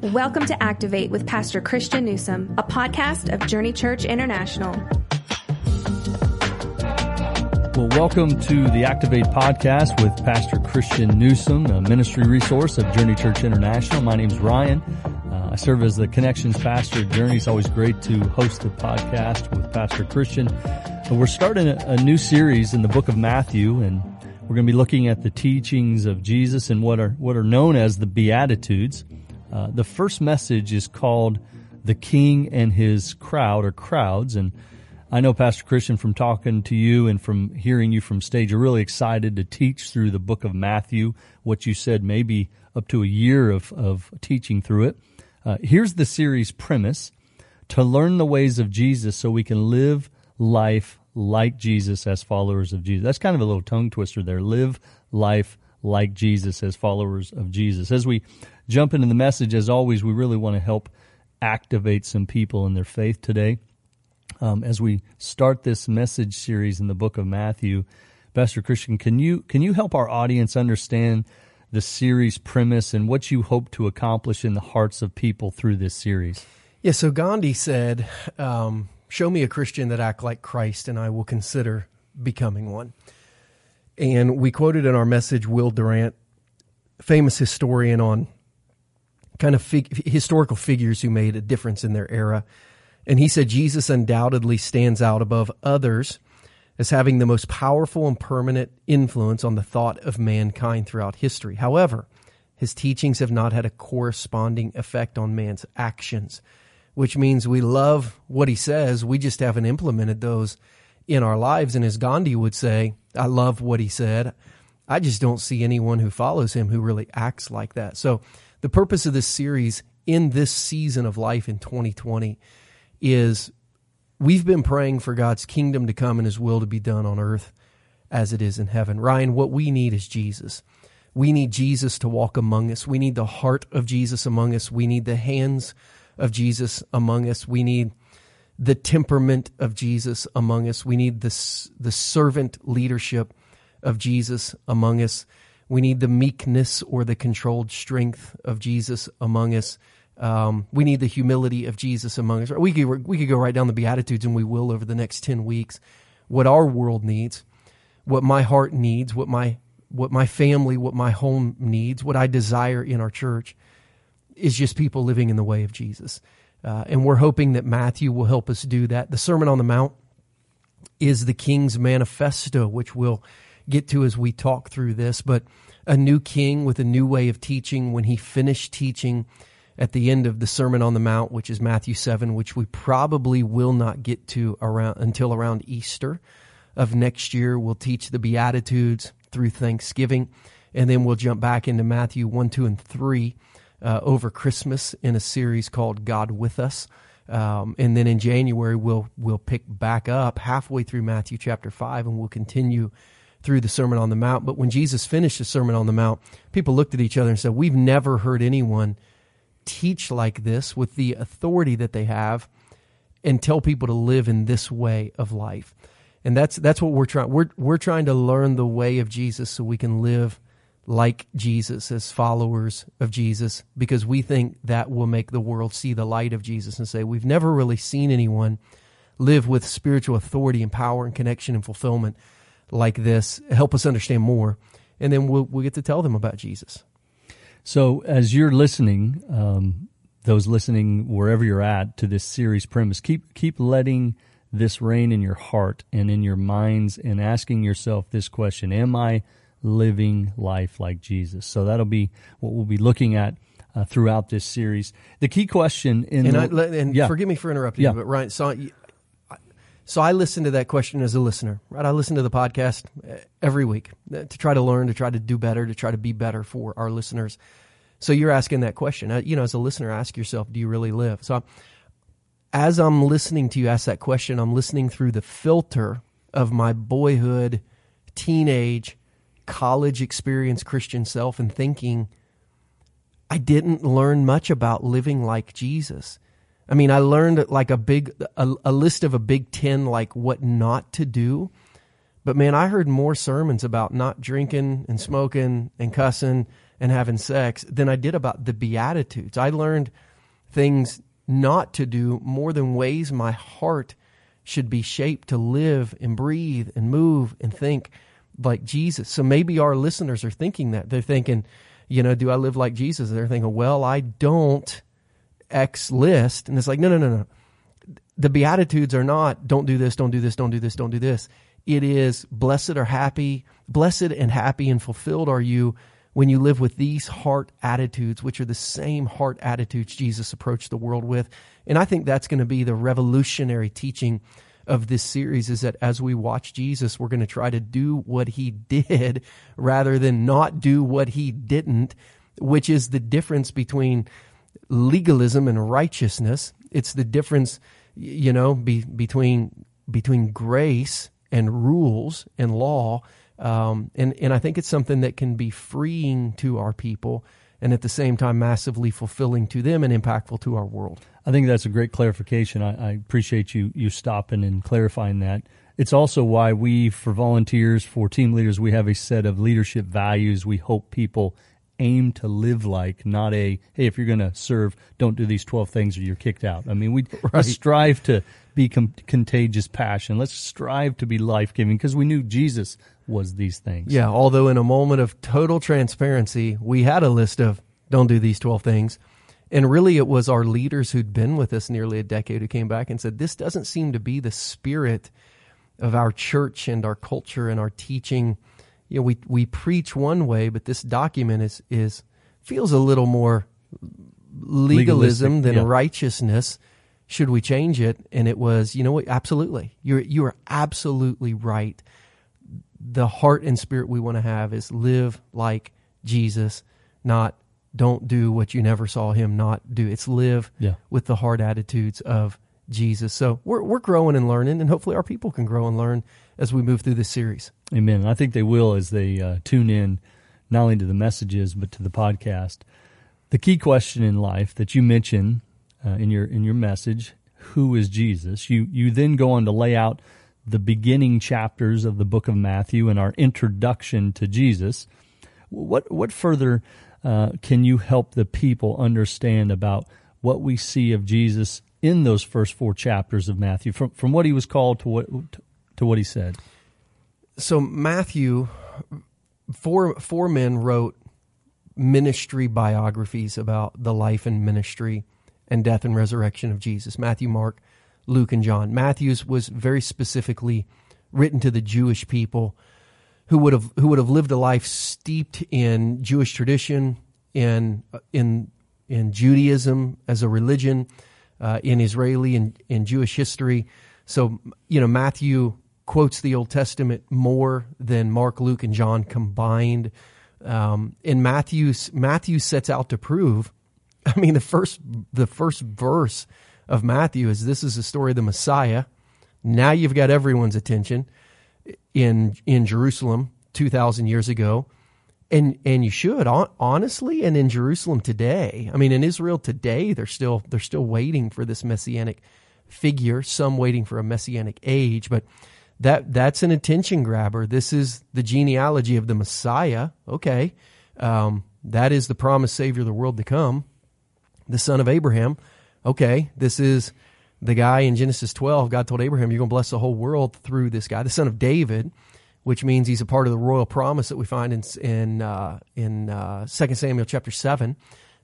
Welcome to Activate with Pastor Christian Newsom, a podcast of Journey Church International. Well, welcome to the Activate podcast with Pastor Christian Newsom, a ministry resource of Journey Church International. My name is Ryan. Uh, I serve as the connections pastor at Journey. It's always great to host a podcast with Pastor Christian. We're starting a, a new series in the book of Matthew and we're going to be looking at the teachings of Jesus and what are, what are known as the Beatitudes. Uh, the first message is called The King and His Crowd or Crowds. And I know, Pastor Christian, from talking to you and from hearing you from stage, you're really excited to teach through the book of Matthew, what you said, maybe up to a year of, of teaching through it. Uh, here's the series premise to learn the ways of Jesus so we can live life like Jesus as followers of Jesus. That's kind of a little tongue twister there. Live life like Jesus as followers of Jesus. As we jump into the message, as always, we really want to help activate some people in their faith today. Um, as we start this message series in the book of Matthew, Pastor Christian, can you can you help our audience understand the series premise and what you hope to accomplish in the hearts of people through this series? Yeah, so Gandhi said, um, Show me a Christian that act like Christ, and I will consider becoming one. And we quoted in our message Will Durant, famous historian on kind of fig- historical figures who made a difference in their era. And he said Jesus undoubtedly stands out above others as having the most powerful and permanent influence on the thought of mankind throughout history. However, his teachings have not had a corresponding effect on man's actions which means we love what he says. We just haven't implemented those in our lives. And as Gandhi would say, I love what he said. I just don't see anyone who follows him who really acts like that. So the purpose of this series in this season of life in 2020 is we've been praying for God's kingdom to come and his will to be done on earth as it is in heaven. Ryan, what we need is Jesus. We need Jesus to walk among us. We need the heart of Jesus among us. We need the hands of Jesus among us. We need the temperament of Jesus among us. We need the, the servant leadership of Jesus among us. We need the meekness or the controlled strength of Jesus among us. Um, we need the humility of Jesus among us. We could, we could go right down the Beatitudes, and we will over the next 10 weeks. What our world needs, what my heart needs, what my, what my family, what my home needs, what I desire in our church is just people living in the way of Jesus. Uh, and we're hoping that Matthew will help us do that. The Sermon on the Mount is the King's manifesto, which we'll get to as we talk through this. But a new king with a new way of teaching, when he finished teaching at the end of the Sermon on the Mount, which is Matthew 7, which we probably will not get to around until around Easter of next year. We'll teach the Beatitudes through Thanksgiving, and then we'll jump back into Matthew 1, 2, and 3 uh, over Christmas in a series called God with Us. Um, and then in January we'll we'll pick back up halfway through Matthew chapter five, and we'll continue through the Sermon on the Mount. But when Jesus finished the Sermon on the Mount, people looked at each other and said, "We've never heard anyone teach like this with the authority that they have, and tell people to live in this way of life." And that's that's what we're trying. We're we're trying to learn the way of Jesus so we can live like Jesus, as followers of Jesus, because we think that will make the world see the light of Jesus and say, we've never really seen anyone live with spiritual authority and power and connection and fulfillment like this. Help us understand more. And then we'll, we'll get to tell them about Jesus. So, as you're listening, um, those listening wherever you're at to this series premise, keep keep letting this reign in your heart and in your minds, and asking yourself this question: Am I living life like Jesus. So that'll be what we'll be looking at uh, throughout this series. The key question in and, the, I, and yeah. forgive me for interrupting yeah. you, but Ryan, so so I listen to that question as a listener, right? I listen to the podcast uh, every week uh, to try to learn, to try to do better, to try to be better for our listeners. So you're asking that question, uh, you know, as a listener, ask yourself, do you really live? So as I'm listening to you ask that question, I'm listening through the filter of my boyhood, teenage, college experience Christian self and thinking I didn't learn much about living like Jesus. I mean, I learned like a big a, a, list of a big 10 like what not to do. But man, I heard more sermons about not drinking and smoking and cussing and having sex than I did about the Beatitudes. I learned things not to do more than ways my heart should be shaped to live and breathe and move and think like Jesus. So maybe our listeners are thinking that. They're thinking, you know, do I live like Jesus? They're thinking, well, I don't X list. And it's like, no, no, no, no. The Beatitudes are not, don't do this, don't do this, don't do this, don't do this. It is blessed or happy, blessed and happy and fulfilled are you when you live with these heart attitudes, which are the same heart attitudes Jesus approached the world with. And I think that's going to be the revolutionary teaching of this series is that as we watch Jesus, we're going to try to do what he did rather than not do what he didn't, which is the difference between legalism and righteousness. It's the difference, you know, be, between between grace and rules and law. Um, and and I think it's something that can be freeing to our people and at the same time massively fulfilling to them and impactful to our world. I think that's a great clarification. I, I, appreciate you you stopping and clarifying that. It's also why we, for volunteers, for team leaders, we have a set of leadership values we hope people aim to live like, not a hey, if you're going to serve, don't do these twelve things or you're kicked out. I mean, we right. strive to be com- contagious passion. Let's strive to be life giving because we knew Jesus was these things. Yeah, although in a moment of total transparency, we had a list of don't do these 12 things. And really, it was our leaders who'd been with us nearly a decade who came back and said, This doesn't seem to be the spirit of our church and our culture and our teaching. You know, we, we preach one way, but this document is, is feels a little more legalism than yeah. righteousness. Should we change it? And it was, you know what? Absolutely. You're, you are absolutely right. The heart and spirit we want to have is live like Jesus, not don't do what you never saw him not do. It's live yeah. with the hard attitudes of Jesus. So we're we're growing and learning, and hopefully our people can grow and learn as we move through this series. Amen. I think they will as they uh, tune in, not only to the messages but to the podcast. The key question in life that you mention uh, in your in your message, who is Jesus? You you then go on to lay out the beginning chapters of the book of Matthew and our introduction to Jesus. What what further uh, can you help the people understand about what we see of Jesus in those first four chapters of Matthew, from from what he was called to what to what he said? So Matthew, four four men wrote ministry biographies about the life and ministry and death and resurrection of Jesus. Matthew, Mark, Luke, and John. Matthew's was very specifically written to the Jewish people who would have who would have lived a life steeped in Jewish tradition, in in in Judaism as a religion, uh, in Israeli and in Jewish history. So you know Matthew quotes the Old Testament more than Mark, Luke, and John combined. Um, and Matthew Matthew sets out to prove. I mean, the first the first verse of Matthew is this is the story of the Messiah. Now you've got everyone's attention in in Jerusalem 2000 years ago and and you should honestly and in Jerusalem today I mean in Israel today they're still they're still waiting for this messianic figure some waiting for a messianic age but that that's an attention grabber. This is the genealogy of the Messiah. Okay. Um, that is the promised savior of the world to come the son of Abraham. Okay. This is the guy in Genesis 12, God told Abraham, You're going to bless the whole world through this guy, the son of David, which means he's a part of the royal promise that we find in in uh, in uh, 2 Samuel chapter 7.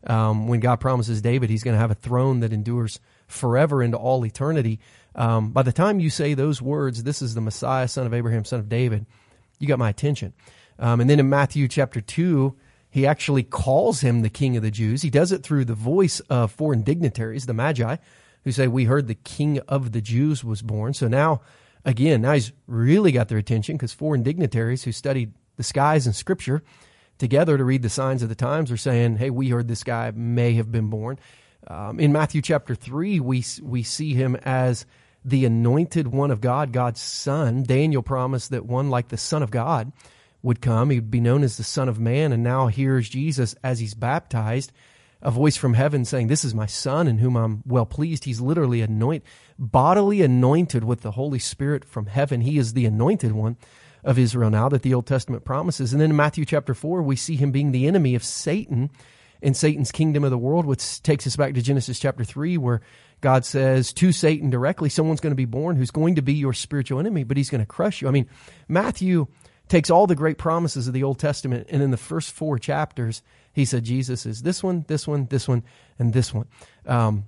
Um, when God promises David he's going to have a throne that endures forever into all eternity. Um, by the time you say those words, this is the Messiah, son of Abraham, son of David, you got my attention. Um, and then in Matthew chapter 2, he actually calls him the king of the Jews. He does it through the voice of foreign dignitaries, the Magi who say, We heard the king of the Jews was born. So now, again, now he's really got their attention because foreign dignitaries who studied the skies and scripture together to read the signs of the times are saying, Hey, we heard this guy may have been born. Um, in Matthew chapter 3, we, we see him as the anointed one of God, God's son. Daniel promised that one like the Son of God would come. He'd be known as the Son of Man. And now here's Jesus as he's baptized a voice from heaven saying, This is my son in whom I'm well pleased. He's literally anointed, bodily anointed with the Holy Spirit from heaven. He is the anointed one. of Israel now that the Old Testament promises. And then in Matthew chapter 4, we see him being the enemy of Satan in Satan's kingdom of the world, which takes us back to Genesis chapter 3, where God says to Satan directly, someone's going to be born who's going to be your spiritual enemy, but he's going to crush you. I mean, Matthew takes all the great promises of the Old Testament, and in the first four chapters, he said Jesus is this one, this one, this one, and this one. Um,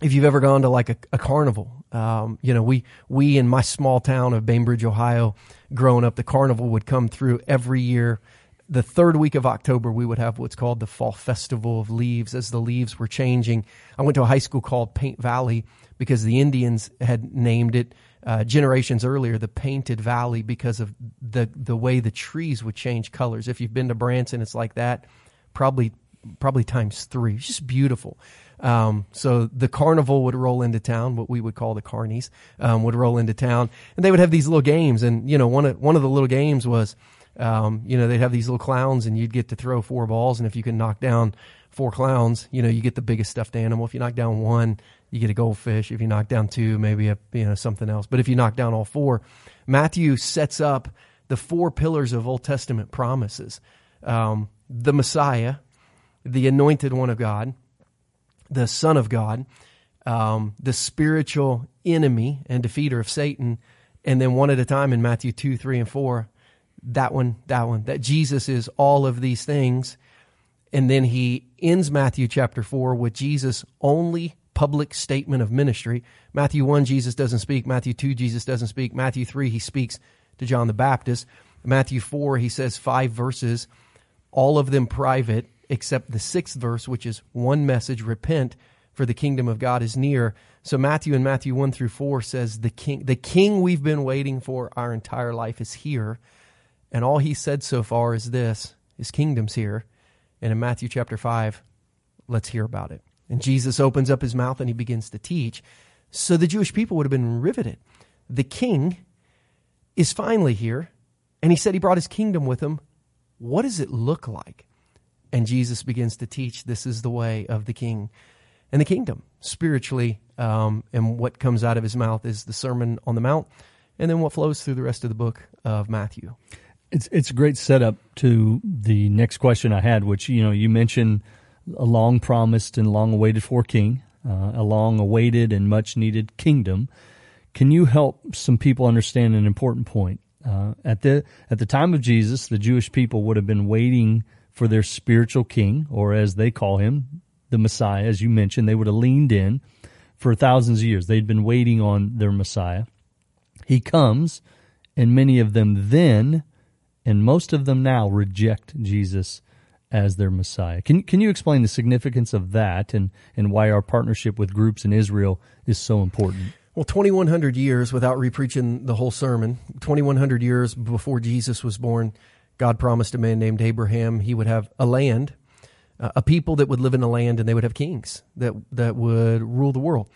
if you've ever gone to like a, a carnival, um, you know, we, we in my small town of Bainbridge, Ohio, growing up, the carnival would come through every year the third week of October, we would have what's called the Fall Festival of Leaves as the leaves were changing. I went to a high school called Paint Valley because the Indians had named it uh, generations earlier the Painted Valley because of the the way the trees would change colors. If you've been to Branson, it's like that, probably probably times three. It's just beautiful. Um, so the carnival would roll into town, what we would call the carnies, um, would roll into town, and they would have these little games. And you know, one of one of the little games was um, you know, they'd have these little clowns and you'd get to throw four balls. And if you can knock down four clowns, you know, you get the biggest stuffed animal. If you knock down one, you get a goldfish. If you knock down two, maybe a, you know, something else. But if you knock down all four, Matthew sets up the four pillars of Old Testament promises. Um, the Messiah, the anointed one of God, the son of God, um, the spiritual enemy and defeater of Satan, and then one at a time in Matthew 2, 3, and 4, that one, that one, that Jesus is all of these things. And then he ends Matthew chapter 4 with Jesus' only public statement of ministry. Matthew 1, Jesus doesn't speak. Matthew 2, Jesus doesn't speak. Matthew 3, he speaks to John the Baptist. Matthew 4, he says five verses, all of them private, except the sixth verse, which is one message repent, for the kingdom of God is near. So Matthew in Matthew 1 through 4 says the king the king we've been waiting for our entire life is here. And all he said so far is this his kingdom's here. And in Matthew chapter 5, let's hear about it. And Jesus opens up his mouth and he begins to teach. So the Jewish people would have been riveted. The king is finally here, and he said he brought his kingdom with him. What does it look like? And Jesus begins to teach this is the way of the king and the kingdom spiritually. Um, and what comes out of his mouth is the Sermon on the Mount, and then what flows through the rest of the book of Matthew. It's it's a great setup to the next question I had, which you know you mentioned a long promised and long awaited for king, uh, a long awaited and much needed kingdom. Can you help some people understand an important point? Uh, at the at the time of Jesus, the Jewish people would have been waiting for their spiritual king, or as they call him, the Messiah. As you mentioned, they would have leaned in for thousands of years. They'd been waiting on their Messiah. He comes, and many of them then and most of them now reject Jesus as their Messiah. Can can you explain the significance of that and and why our partnership with groups in Israel is so important? Well, 2100 years without repreaching the whole sermon, 2100 years before Jesus was born, God promised a man named Abraham he would have a land, uh, a people that would live in a land and they would have kings that that would rule the world.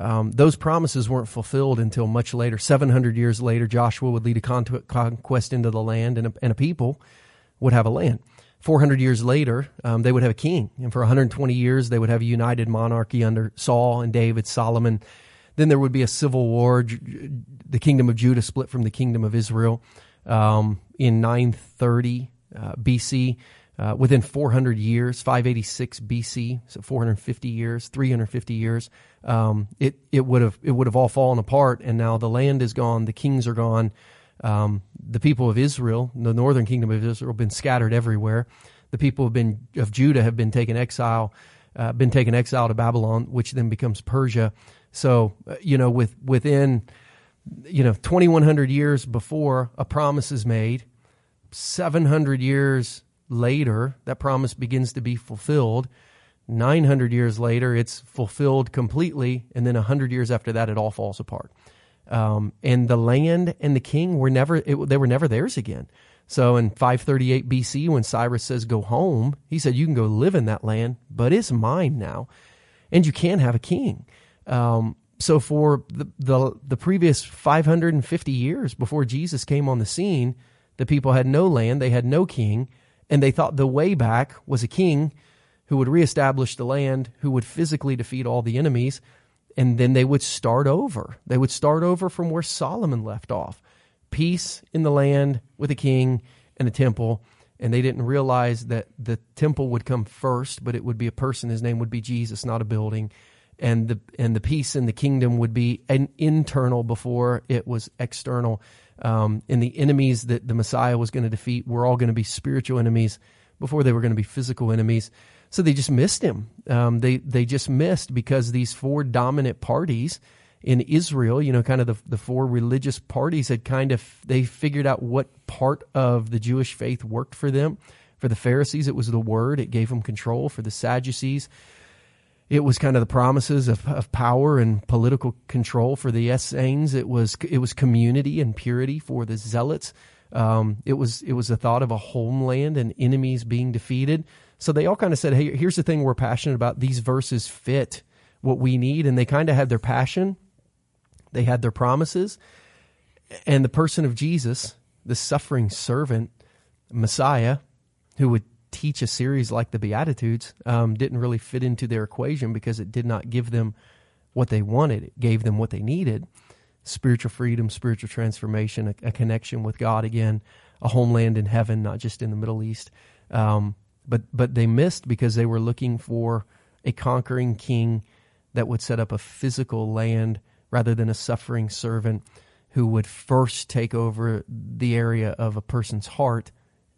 Um, those promises weren't fulfilled until much later. 700 years later, Joshua would lead a conquest into the land, and a, and a people would have a land. 400 years later, um, they would have a king. And for 120 years, they would have a united monarchy under Saul and David, Solomon. Then there would be a civil war. The kingdom of Judah split from the kingdom of Israel um, in 930 uh, BC. Uh, within 400 years, 586 BC, so 450 years, 350 years, um, it it would have it would have all fallen apart, and now the land is gone, the kings are gone, um, the people of Israel, the northern kingdom of Israel, have been scattered everywhere. The people have been of Judah have been taken exile, uh, been taken exile to Babylon, which then becomes Persia. So uh, you know, with within you know 2100 years before a promise is made, 700 years later, that promise begins to be fulfilled. 900 years later, it's fulfilled completely. And then 100 years after that, it all falls apart. Um, and the land and the king were never, it, they were never theirs again. So in 538 BC, when Cyrus says, go home, he said, you can go live in that land, but it's mine now. And you can have a king. Um, so for the, the, the previous 550 years before Jesus came on the scene, the people had no land, they had no king, and they thought the way back was a king who would reestablish the land, who would physically defeat all the enemies, and then they would start over. They would start over from where Solomon left off. peace in the land with a king and a temple. And they didn't realize that the temple would come first, but it would be a person. His name would be Jesus, not a building. And the and the peace in the kingdom would be an internal before it was external. Um, and the enemies that the Messiah was going to defeat were all going to be spiritual enemies before they were going to be physical enemies. So they just missed him. Um, they they just missed because these four dominant parties in Israel, you know, kind of the, the four religious parties had kind of, they figured out what part of the Jewish faith worked for them. For the Pharisees, it was the word, it gave them control. For the Sadducees, it was kind of the promises of, of power and political control. For the Essenes, it was, it was community and purity. For the Zealots, um, it was, it was a thought of a homeland and enemies being defeated. So they all kind of said, hey, here's the thing we're passionate about. These verses fit what we need. And they kind of had their passion they had their promises. And the person of Jesus, the suffering servant, Messiah, who would teach a series like the Beatitudes, um, didn't really fit into their equation because it did not give them what they wanted. It gave them what they needed spiritual freedom, spiritual transformation, a, a connection with God again, a homeland in heaven, not just in the Middle East. Um, but, but they missed because they were looking for a conquering king that would set up a physical land rather than a suffering servant who would first take over the area of a person's heart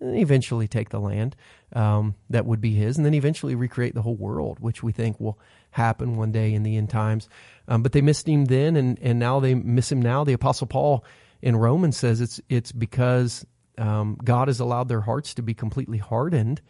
eventually take the land um, that would be his, and then eventually recreate the whole world, which we think will happen one day in the end times. Um, but they missed him then, and, and now they miss him now. The Apostle Paul in Romans says it's it's because um, God has allowed their hearts to be completely hardened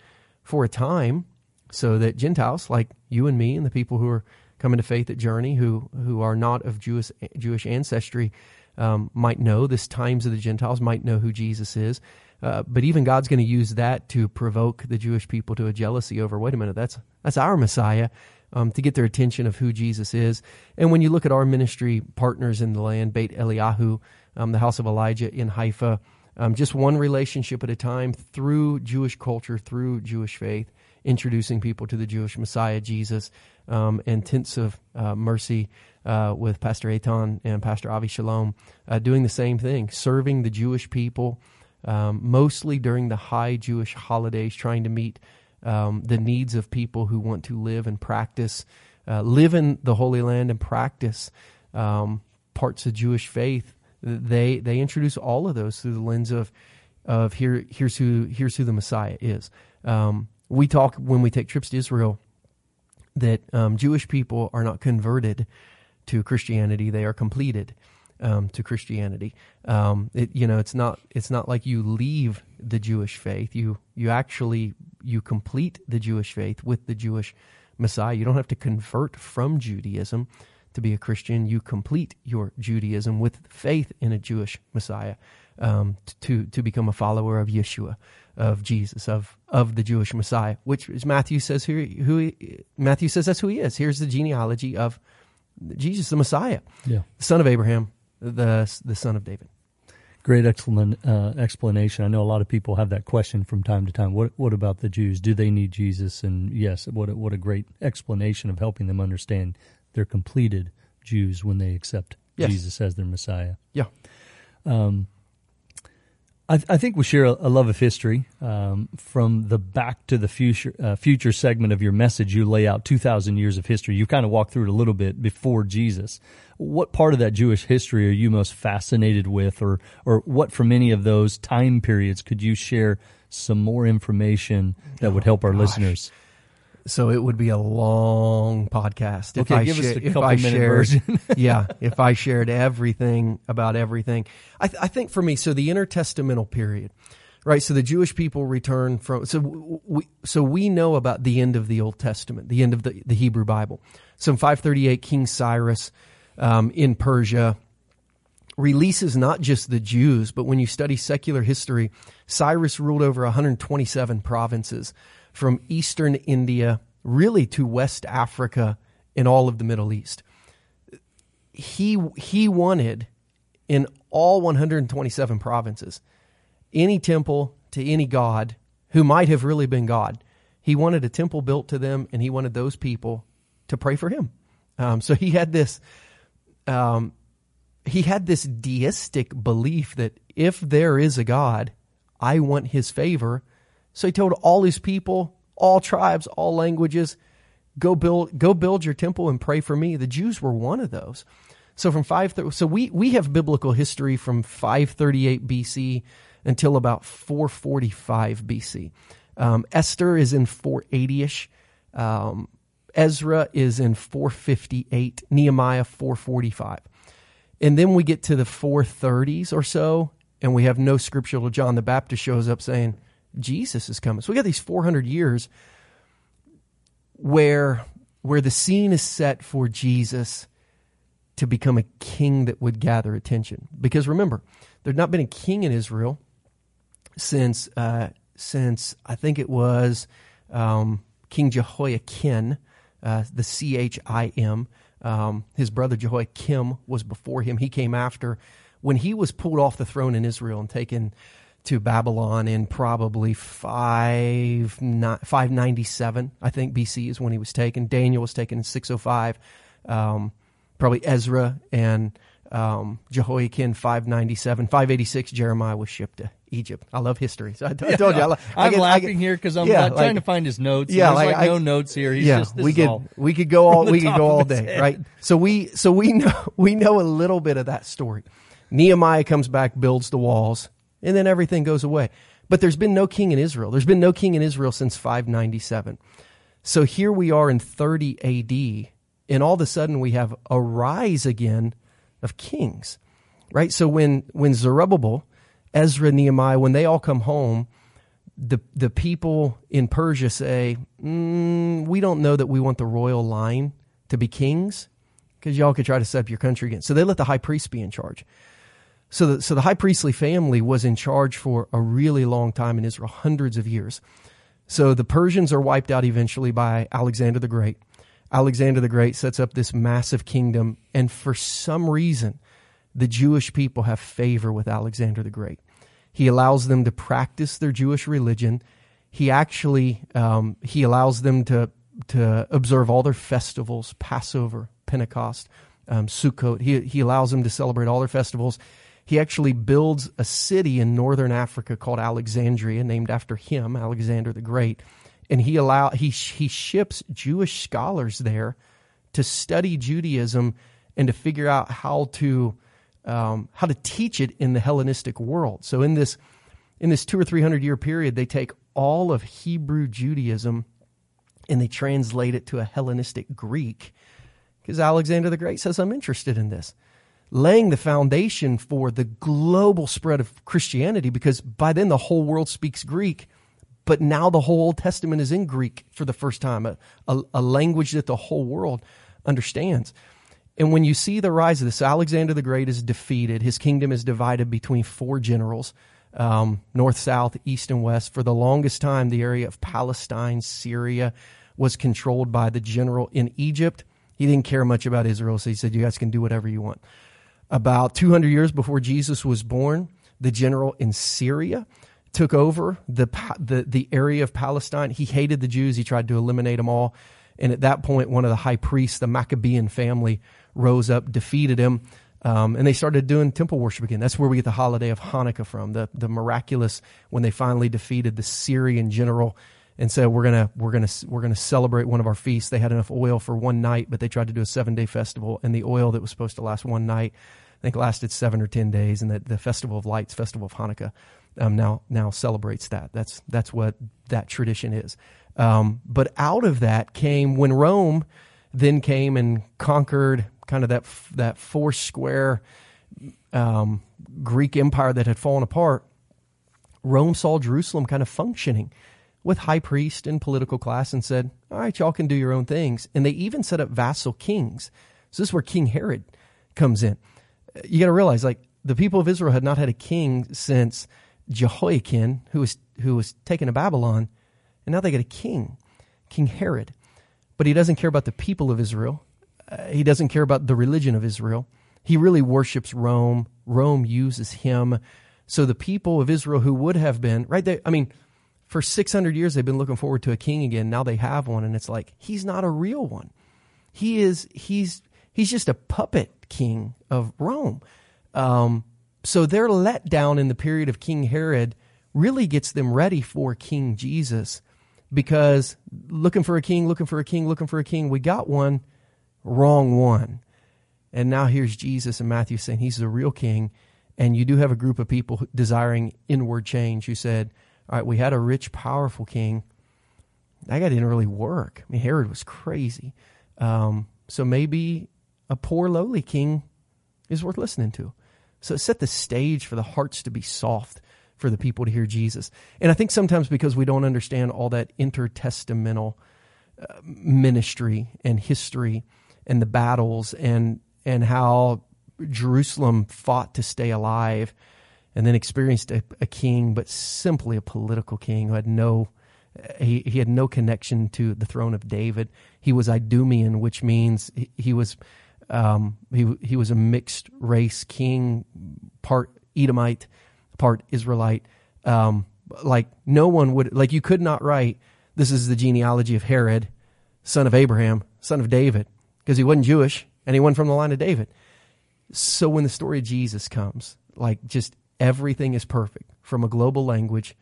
for a time, so that Gentiles like you and me and the people who are coming to faith at Journey who who are not of Jewish Jewish ancestry um, might know this times of the Gentiles might know who Jesus is. Uh, but even God's going to use that to provoke the Jewish people to a jealousy over. Wait a minute, that's that's our Messiah. Um, to get their attention of who Jesus is. And when you look at our ministry partners in the land, Beit Eliyahu, um, the house of Elijah in Haifa, um, just one relationship at a time through Jewish culture, through Jewish faith, introducing people to the Jewish Messiah, Jesus, um, and Tents of uh, Mercy uh, with Pastor Eitan and Pastor Avi Shalom, uh, doing the same thing, serving the Jewish people, um, mostly during the high Jewish holidays, trying to meet um, the needs of people who want to live and practice, uh, live in the Holy Land and practice um, parts of Jewish faith. They they introduce all of those through the lens of of here here's who here's who the Messiah is. Um, we talk when we take trips to Israel that um, Jewish people are not converted to Christianity; they are completed um, to Christianity. Um, it, you know, it's not it's not like you leave the Jewish faith. You you actually you complete the Jewish faith with the Jewish Messiah. You don't have to convert from Judaism to be a Christian. You complete your Judaism with faith in a Jewish Messiah um, to to become a follower of Yeshua of Jesus, of of the Jewish Messiah, which is Matthew says who, who he, Matthew says that's who he is. Here's the genealogy of Jesus, the Messiah, yeah. the son of Abraham, the the son of David. Great uh, explanation. I know a lot of people have that question from time to time. What what about the Jews? Do they need Jesus? And yes, what a, what a great explanation of helping them understand they're completed Jews when they accept yes. Jesus as their Messiah. Yeah. Um, I, I, think we share a, a love of history. Um, from the Back to the Future uh, Future segment of your message, you lay out 2,000 years of history. You've kind of walk through it a little bit before Jesus. What part of that Jewish history are you most fascinated with, or, or what from any of those time periods could you share some more information that would help our gosh. listeners? So it would be a long podcast if okay, I, give us a if I shared, yeah, if I shared everything about everything. I, th- I think for me, so the intertestamental period, right? So the Jewish people return from, so we, so we know about the end of the Old Testament, the end of the, the Hebrew Bible. So in 538, King Cyrus um, in Persia releases not just the Jews, but when you study secular history, Cyrus ruled over 127 provinces from eastern India really to West Africa and all of the Middle East. He, he wanted in all 127 provinces any temple to any god who might have really been God. He wanted a temple built to them and he wanted those people to pray for him. Um, so he had this um, he had this deistic belief that if there is a God, I want his favor. So he told all his people, all tribes, all languages, go build go build your temple and pray for me. The Jews were one of those. So from five so we we have biblical history from 538 BC until about 445 BC. Um, Esther is in 480ish. Um, Ezra is in 458. Nehemiah 445. And then we get to the 430s or so, and we have no scripture till John the Baptist shows up saying, Jesus is coming. So we got these 400 years where, where the scene is set for Jesus to become a king that would gather attention. Because remember, there's not been a king in Israel since, uh, since I think it was um, King Jehoiakim, uh, the C H I M. Um, his brother Jehoiakim was before him. He came after. When he was pulled off the throne in Israel and taken to Babylon in probably 5, 597, I think BC is when he was taken. Daniel was taken in 605. Um, probably Ezra and um, Jehoiakim 597. 586, Jeremiah was shipped to Egypt. I love history. So I, t- I told you. I, I am laughing get, here because I'm yeah, like, trying to find his notes. Yeah, There's like, like no notes here. He's yeah, just, we could we could go all we could go all day, right? So we so we know we know a little bit of that story. Nehemiah comes back, builds the walls, and then everything goes away. But there's been no king in Israel. There's been no king in Israel since 597. So here we are in 30 AD, and all of a sudden we have a rise again of kings, right? So when when Zerubbabel Ezra, Nehemiah, when they all come home, the the people in Persia say, mm, "We don't know that we want the royal line to be kings, because y'all could try to set up your country again." So they let the high priest be in charge. So the, so the high priestly family was in charge for a really long time in Israel, hundreds of years. So the Persians are wiped out eventually by Alexander the Great. Alexander the Great sets up this massive kingdom, and for some reason, the Jewish people have favor with Alexander the Great. He allows them to practice their Jewish religion. He actually um, he allows them to to observe all their festivals, Passover, Pentecost, um, Sukkot. He he allows them to celebrate all their festivals. He actually builds a city in northern Africa called Alexandria, named after him, Alexander the Great. And he allow he he ships Jewish scholars there to study Judaism and to figure out how to um, how to teach it in the Hellenistic world. So in this in this two or three hundred year period, they take all of Hebrew Judaism and they translate it to a Hellenistic Greek because Alexander the Great says, I'm interested in this. Laying the foundation for the global spread of Christianity because by then the whole world speaks Greek, but now the whole Old Testament is in Greek for the first time, a, a, a language that the whole world understands. And when you see the rise of this, Alexander the Great is defeated. His kingdom is divided between four generals, um, north, south, east, and west. For the longest time, the area of Palestine, Syria, was controlled by the general in Egypt. He didn't care much about Israel, so he said, You guys can do whatever you want. About 200 years before Jesus was born, the general in Syria took over the, the, the area of Palestine. He hated the Jews, he tried to eliminate them all. And at that point, one of the high priests, the Maccabean family, rose up, defeated him, um, and they started doing temple worship again. That's where we get the holiday of Hanukkah from, the, the miraculous when they finally defeated the Syrian general and said, we're gonna, we're gonna, we're gonna celebrate one of our feasts. They had enough oil for one night, but they tried to do a seven day festival and the oil that was supposed to last one night, I think lasted seven or 10 days. And that the festival of lights, festival of Hanukkah, um, now, now celebrates that. That's, that's what that tradition is. Um, but out of that came when Rome then came and conquered kind of that that four square um, Greek empire that had fallen apart. Rome saw Jerusalem kind of functioning with high priest and political class and said, "All right, y'all can do your own things." And they even set up vassal kings. So this is where King Herod comes in. You got to realize, like the people of Israel had not had a king since Jehoiakim, who was who was taken to Babylon, and now they get a king, King Herod. But he doesn't care about the people of Israel. Uh, he doesn't care about the religion of Israel. He really worships Rome. Rome uses him. So the people of Israel who would have been, right there, I mean, for 600 years they've been looking forward to a king again. Now they have one, and it's like, he's not a real one. He is, he's, He's just a puppet king of Rome. Um, so their letdown in the period of King Herod really gets them ready for King Jesus because looking for a king, looking for a king, looking for a king, we got one, wrong one. And now here's Jesus and Matthew saying he's the real king. And you do have a group of people desiring inward change who said, all right, we had a rich, powerful king. That guy didn't really work. I mean, Herod was crazy. Um, so maybe a poor, lowly king is worth listening to. So it set the stage for the hearts to be soft for the people to hear Jesus. And I think sometimes because we don't understand all that intertestamental uh, ministry and history and the battles and and how Jerusalem fought to stay alive and then experienced a, a king, but simply a political king who had no he, he had no connection to the throne of David. He was Idumean, which means he, he was um, he he was a mixed race king, part Edomite, part Israelite. Um, like no one would like you could not write this is the genealogy of Herod, son of Abraham, son of David, because he wasn't Jewish and he wasn't from the line of David. So when the story of Jesus comes, like just everything is perfect from a global language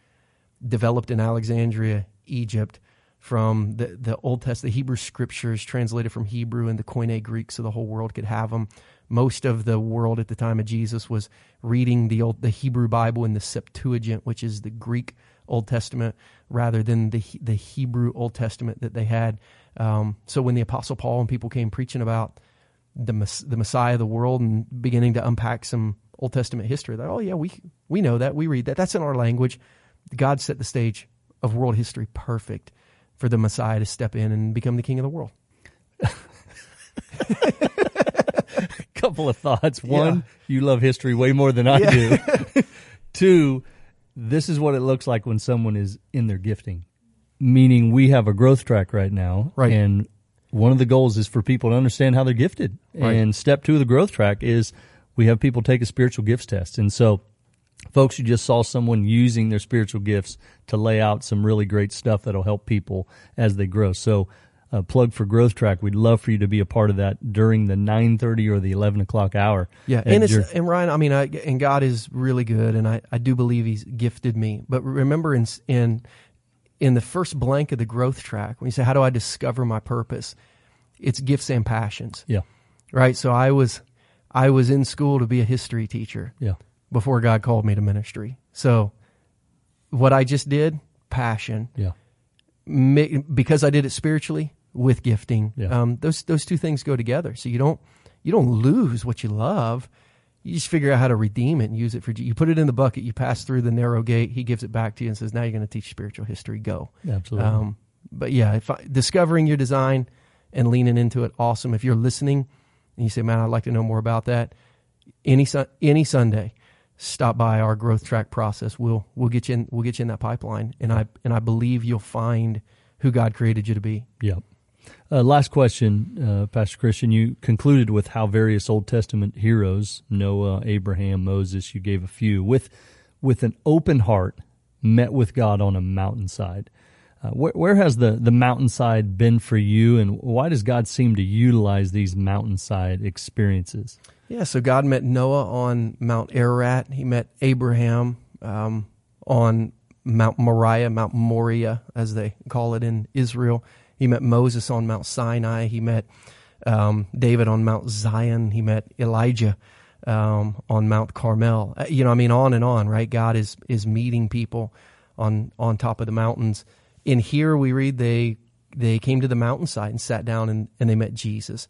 developed in Alexandria, Egypt, from the, the Old Testament, the Hebrew scriptures translated from Hebrew into Koine Greek so the whole world could have them. Most of the world at the time of Jesus was reading the old, the Hebrew Bible in the Septuagint, which is the Greek Old Testament, rather than the the Hebrew Old Testament that they had. Um, so when the Apostle Paul and people came preaching about the the Messiah of the world and beginning to unpack some Old Testament history, that oh yeah, we we know that we read that. That's in our language. God set the stage of world history perfect for the Messiah to step in and become the king of the world. Couple of thoughts. One, yeah. you love history way more than I yeah. do. Two, this is what it looks like when someone is in their gifting. Meaning we have a growth track right now. Right. And one of the goals is for people to understand how they're gifted. Right. And step two of the growth track is we have people take a spiritual gifts test. And so Folks, you just saw someone using their spiritual gifts to lay out some really great stuff that'll help people as they grow. So, uh, plug for Growth Track. We'd love for you to be a part of that during the 9:30 or the 11 o'clock hour. Yeah, and it's, and Ryan, I mean, I, and God is really good, and I, I do believe He's gifted me. But remember, in in in the first blank of the Growth Track, when you say, "How do I discover my purpose?" It's gifts and passions. Yeah. Right. So I was I was in school to be a history teacher. Yeah before God called me to ministry. So what I just did, passion. Yeah. Because I did it spiritually with gifting. Yeah. Um, those those two things go together. So you don't you don't lose what you love. You just figure out how to redeem it and use it for. You put it in the bucket. You pass through the narrow gate. He gives it back to you and says, "Now you're going to teach spiritual history. Go." Absolutely. Um, but yeah, I, discovering your design and leaning into it, awesome. If you're listening and you say, "Man, I'd like to know more about that," any any Sunday, stop by our growth track process. We'll we'll get you in we'll get you in that pipeline, and I and I believe you'll find who God created you to be. Yep. Uh, last question, uh, Pastor Christian. You concluded with how various Old Testament heroes, Noah, Abraham, Moses, you gave a few, with with an open heart, met with God on a mountainside. Uh, where, where, has the, the mountainside been for you, and why does God seem to utilize these mountainside experiences? Yeah, so God met Noah on Mount Ararat. He met Abraham um, on Mount Moriah, Mount Moriah, as they call it in Israel. He met Moses on Mount Sinai. He met um, David on Mount Zion. He met Elijah um, on Mount Carmel. Uh, you know, I mean, on and on, right? God is is meeting people on on top of the mountains. In here, we read they they came to the mountainside and sat down and, and they met Jesus.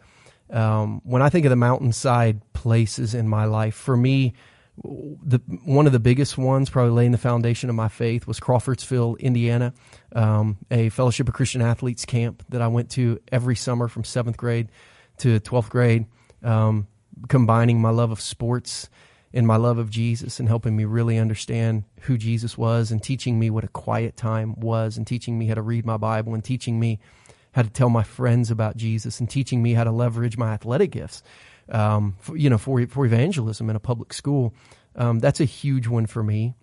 Um, when I think of the mountainside places in my life, for me, the one of the biggest ones, probably laying the foundation of my faith, was Crawfordsville, Indiana, um, a Fellowship of Christian Athletes camp that I went to every summer from seventh grade to twelfth grade, um, combining my love of sports and my love of Jesus and helping me really understand who Jesus was and teaching me what a quiet time was and teaching me how to read my Bible and teaching me how to tell my friends about Jesus and teaching me how to leverage my athletic gifts, um, for, you know, for, for evangelism in a public school. Um, that's a huge one for me.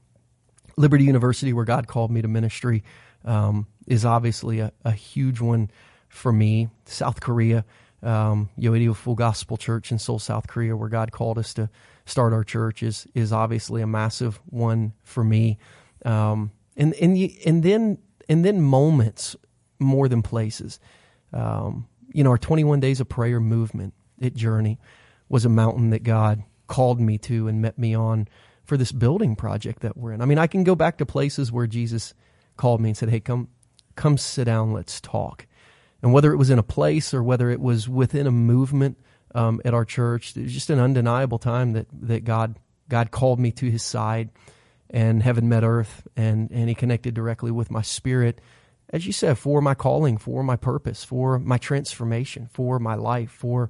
Liberty University, where God called me to ministry, um, is obviously a, a, huge one for me. South Korea, Um, Yoido Full Gospel Church in Seoul, South Korea, where God called us to start our church, is is obviously a massive one for me. Um, and and and then and then moments more than places. Um, you know, our 21 days of prayer movement at Journey was a mountain that God called me to and met me on for this building project that we're in. I mean, I can go back to places where Jesus called me and said, "Hey, come come sit down, let's talk." And whether it was in a place or whether it was within a movement um, at our church, it was just an undeniable time that that God God called me to His side, and heaven met earth, and and He connected directly with my spirit, as you said, for my calling, for my purpose, for my transformation, for my life, for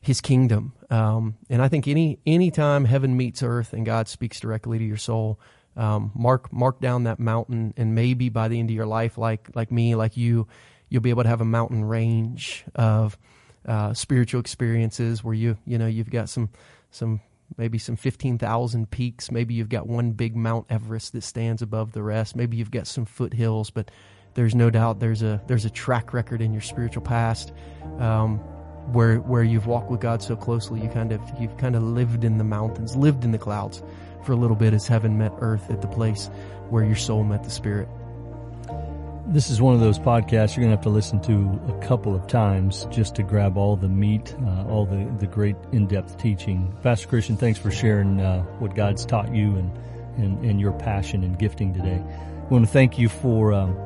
His kingdom. Um, and I think any any time heaven meets earth and God speaks directly to your soul, um, mark mark down that mountain, and maybe by the end of your life, like like me, like you you'll be able to have a mountain range of uh, spiritual experiences where you you know you've got some some maybe some 15,000 peaks. Maybe you've got one big Mount Everest that stands above the rest. Maybe you've got some foothills but there's no doubt there's a there's a track record in your spiritual past um, where where you've walked with God so closely you kind of you've kind of lived in the mountains lived in the clouds for a little bit as heaven met earth at the place where your soul met the spirit this is one of those podcasts you're going to have to listen to a couple of times just to grab all the meat, uh, all the, the great in-depth teaching. Pastor Christian, thanks for sharing uh, what God's taught you and, and, and, your passion and gifting today. I want to thank you for um,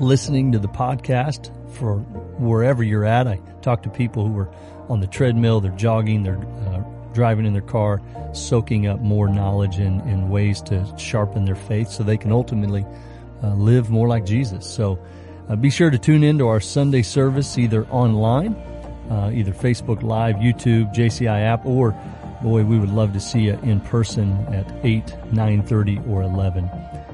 listening to the podcast for wherever you're at. I talk to people who are on the treadmill, they're jogging, they're uh, driving in their car, soaking up more knowledge and, and ways to sharpen their faith so they can ultimately – uh, live more like Jesus. So uh, be sure to tune in to our Sunday service either online, uh, either Facebook Live, YouTube, JCI app, or boy, we would love to see you in person at 8, 9.30, or 11.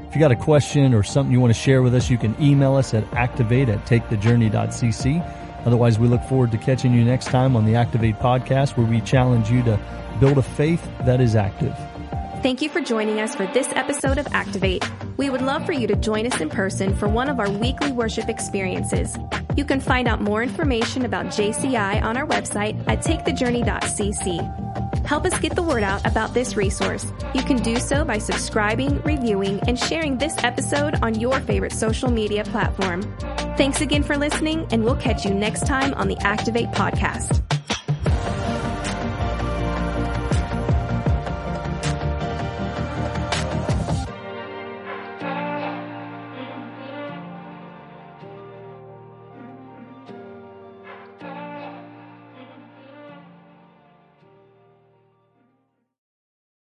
If you got a question or something you want to share with us, you can email us at activate at takethejourney.cc. Otherwise, we look forward to catching you next time on the Activate podcast where we challenge you to build a faith that is active. Thank you for joining us for this episode of Activate. We would love for you to join us in person for one of our weekly worship experiences. You can find out more information about JCI on our website at takethejourney.cc. Help us get the word out about this resource. You can do so by subscribing, reviewing, and sharing this episode on your favorite social media platform. Thanks again for listening, and we'll catch you next time on the Activate podcast.